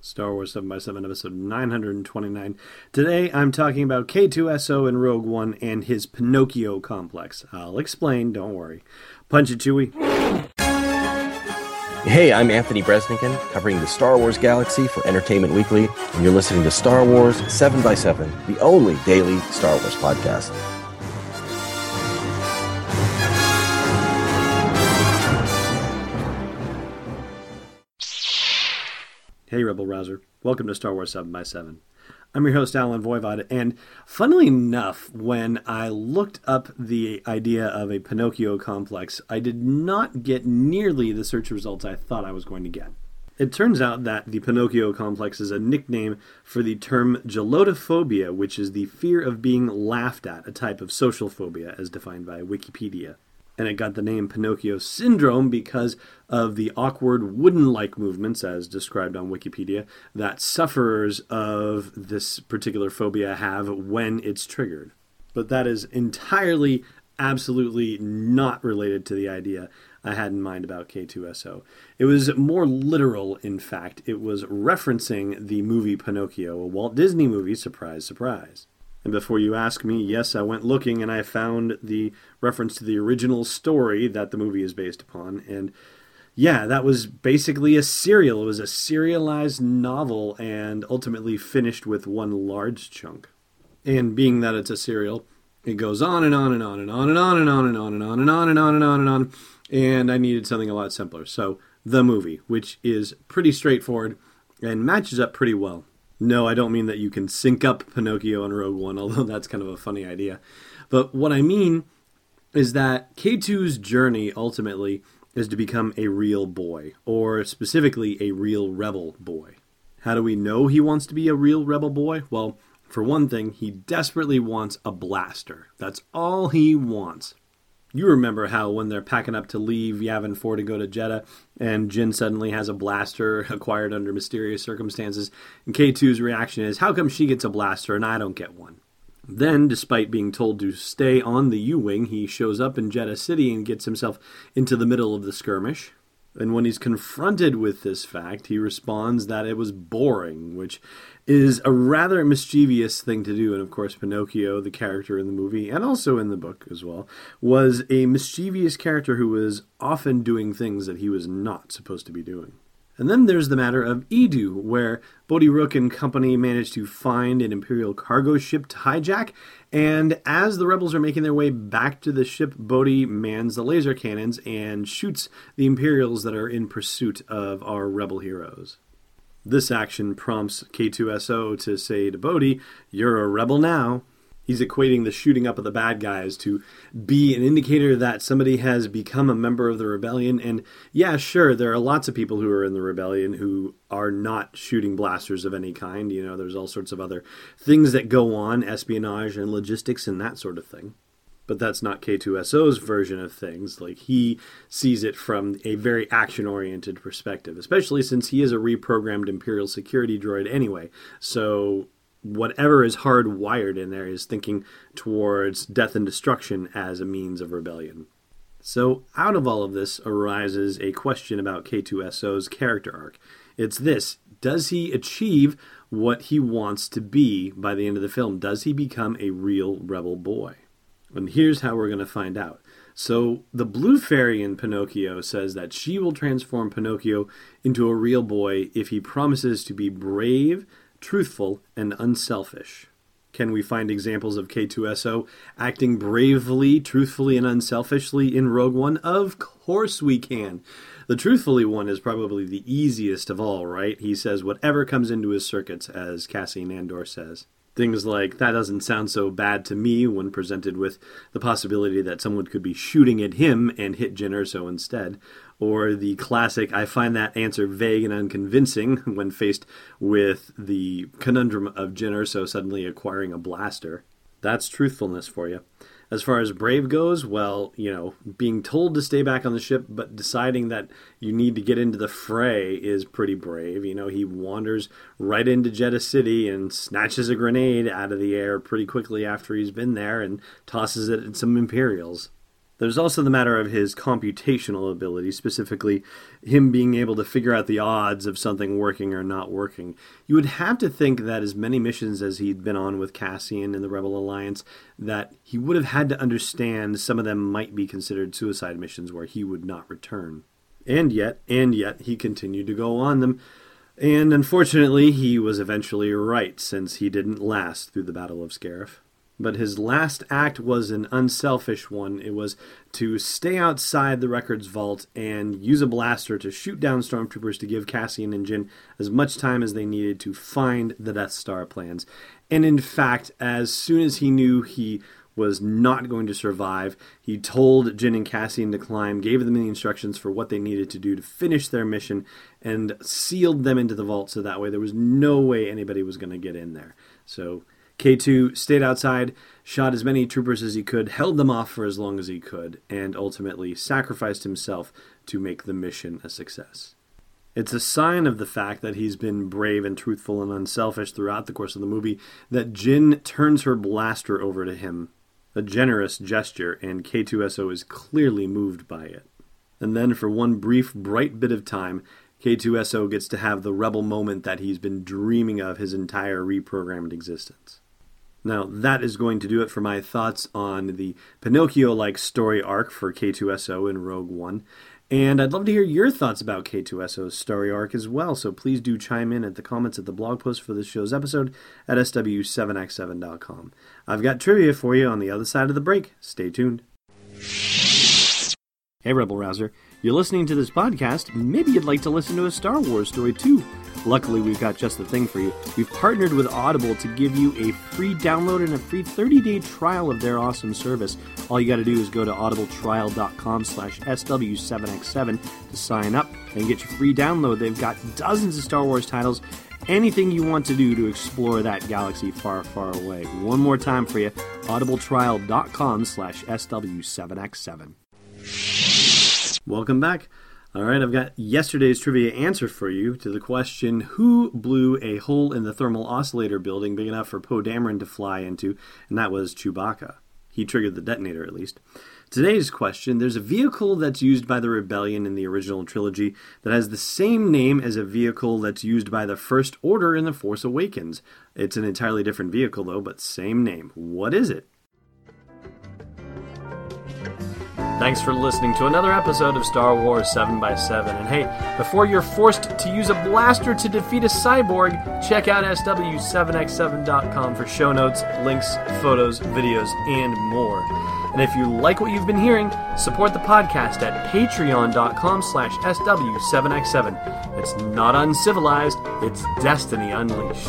Star Wars 7x7, episode 929. Today I'm talking about K2SO in Rogue One and his Pinocchio complex. I'll explain, don't worry. Punch it, Chewie. Hey, I'm Anthony Breznican, covering the Star Wars galaxy for Entertainment Weekly, and you're listening to Star Wars 7x7, the only daily Star Wars podcast. Hey, Rebel Rouser. Welcome to Star Wars 7 by 7 I'm your host, Allen Voivod, and funnily enough, when I looked up the idea of a Pinocchio complex, I did not get nearly the search results I thought I was going to get. It turns out that the Pinocchio complex is a nickname for the term gelotophobia, which is the fear of being laughed at, a type of social phobia as defined by Wikipedia and it got the name Pinocchio syndrome because of the awkward wooden like movements, as described on Wikipedia, that sufferers of this particular phobia have when it's triggered. But that is entirely, absolutely not related to the idea I had in mind about K2SO. It was more literal, in fact. It was referencing the movie Pinocchio, a Walt Disney movie, surprise, surprise. And before you ask me, yes, I went looking and I found the reference to the original story that the movie is based upon. And yeah, that was basically a serial. It was a serialized novel and ultimately finished with one large chunk. And being that it's a serial, it goes on and on and on and on and on and on and on and on and on and on and on and on. And I needed something a lot simpler. So, the movie, which is pretty straightforward and matches up pretty well. No, I don't mean that you can sync up Pinocchio and Rogue One, although that's kind of a funny idea. But what I mean is that K2's journey ultimately is to become a real boy, or specifically a real rebel boy. How do we know he wants to be a real rebel boy? Well, for one thing, he desperately wants a blaster. That's all he wants. You remember how when they're packing up to leave Yavin 4 to go to Jedha, and Jyn suddenly has a blaster acquired under mysterious circumstances, and K2's reaction is, How come she gets a blaster and I don't get one? Then, despite being told to stay on the U Wing, he shows up in Jedha City and gets himself into the middle of the skirmish. And when he's confronted with this fact, he responds that it was boring, which is a rather mischievous thing to do. And of course, Pinocchio, the character in the movie and also in the book as well, was a mischievous character who was often doing things that he was not supposed to be doing. And then there's the matter of Eadu, where Bodhi Rook and company managed to find an Imperial cargo ship to hijack, and as the rebels are making their way back to the ship, Bodhi mans the laser cannons and shoots the Imperials that are in pursuit of our rebel heroes. This action prompts K2SO to say to Bodhi, You're a rebel now. He's equating the shooting up of the bad guys to be an indicator that somebody has become a member of the rebellion. And yeah, sure, there are lots of people who are in the rebellion who are not shooting blasters of any kind. You know, there's all sorts of other things that go on, espionage and logistics and that sort of thing. But that's not K2SO's version of things. Like, he sees it from a very action oriented perspective, especially since he is a reprogrammed Imperial security droid anyway. So whatever is hardwired in there is thinking towards death and destruction as a means of rebellion. So, out of all of this arises a question about K2SO's character arc. It's this Does he achieve what he wants to be by the end of the film? Does he become a real rebel boy? And here's how we're going to find out. So, the Blue Fairy in Pinocchio says that she will transform Pinocchio into a real boy if he promises to be brave, truthful, and unselfish. Can we find examples of K2SO acting bravely, truthfully, and unselfishly in Rogue One? Of course we can. The truthfully one is probably the easiest of all, right? He says whatever comes into his circuits, as Cassian Andor says. Things like, that doesn't sound so bad to me when presented with the possibility that someone could be shooting at him and hit Jyn Erso instead. or the classic, I find that answer vague and unconvincing when faced with the conundrum of Jyn Erso suddenly acquiring a blaster. That's truthfulness for you. As far as brave goes, well, you know, being told to stay back on the ship but deciding that you need to get into the fray is pretty brave. You know, he wanders right into Jedha City and snatches a grenade out of the air pretty quickly after he's been there and tosses it at some Imperials. There's also the matter of his computational ability, specifically him being able to figure out the odds of something working or not working. You would have to think that as many missions as he'd been on with Cassian and the Rebel Alliance, that he would have had to understand some of them might be considered suicide missions where he would not return. And yet, and yet, he continued to go on them. And unfortunately, he was eventually right, since he didn't last through the Battle of Scarif. But his last act was an unselfish one. It was to stay outside the records vault and use a blaster to shoot down stormtroopers to give Cassian and Jyn as much time as they needed to find the Death Star plans. And in fact, as soon as he knew he was not going to survive, he told Jyn and Cassian to climb, gave them the instructions for what they needed to do to finish their mission, and sealed them into the vault so that way there was no way anybody was going to get in there. So K2 stayed outside, shot as many troopers as he could, held them off for as long as he could, and ultimately sacrificed himself to make the mission a success. It's a sign of the fact that he's been brave and truthful and unselfish throughout the course of the movie that Jyn turns her blaster over to him. A generous gesture, and K2SO is clearly moved by it. And then, for one brief, bright bit of time, K2SO gets to have the rebel moment that he's been dreaming of his entire reprogrammed existence. Now, that is going to do it for my thoughts on the Pinocchio like story arc for K2SO in Rogue One. And I'd love to hear your thoughts about K2SO's story arc as well, so please do chime in at the comments at the blog post for this show's episode at SW7x7.com. I've got trivia for you on the other side of the break. Stay tuned. Hey, Rebel Rouser. You're listening to this podcast, maybe you'd like to listen to a Star Wars story too. Luckily, we've got just the thing for you. We've partnered with Audible to give you a free download and a free 30-day trial of their awesome service. All you got to do is go to audibletrial.com slash SW7X7 to sign up and get your free download. They've got dozens of Star Wars titles anything you want to do to explore that galaxy far, far away. One more time for you, audibletrial.com slash SW7X7. Welcome back. All right, I've got yesterday's trivia answer for you to the question Who blew a hole in the thermal oscillator building big enough for Poe Dameron to fly into? And that was Chewbacca. He triggered the detonator, at least. Today's question there's a vehicle that's used by the Rebellion in the original trilogy that has the same name as a vehicle that's used by the First Order in The Force Awakens. It's an entirely different vehicle, though, but same name. What is it? Thanks for listening to another episode of Star Wars 7x7. And hey, before you're forced to use a blaster to defeat a cyborg, check out SW7x7.com for show notes, links, photos, videos, and more. And if you like what you've been hearing, support the podcast at patreon.com slash SW7x7. It's not uncivilized, it's destiny unleashed.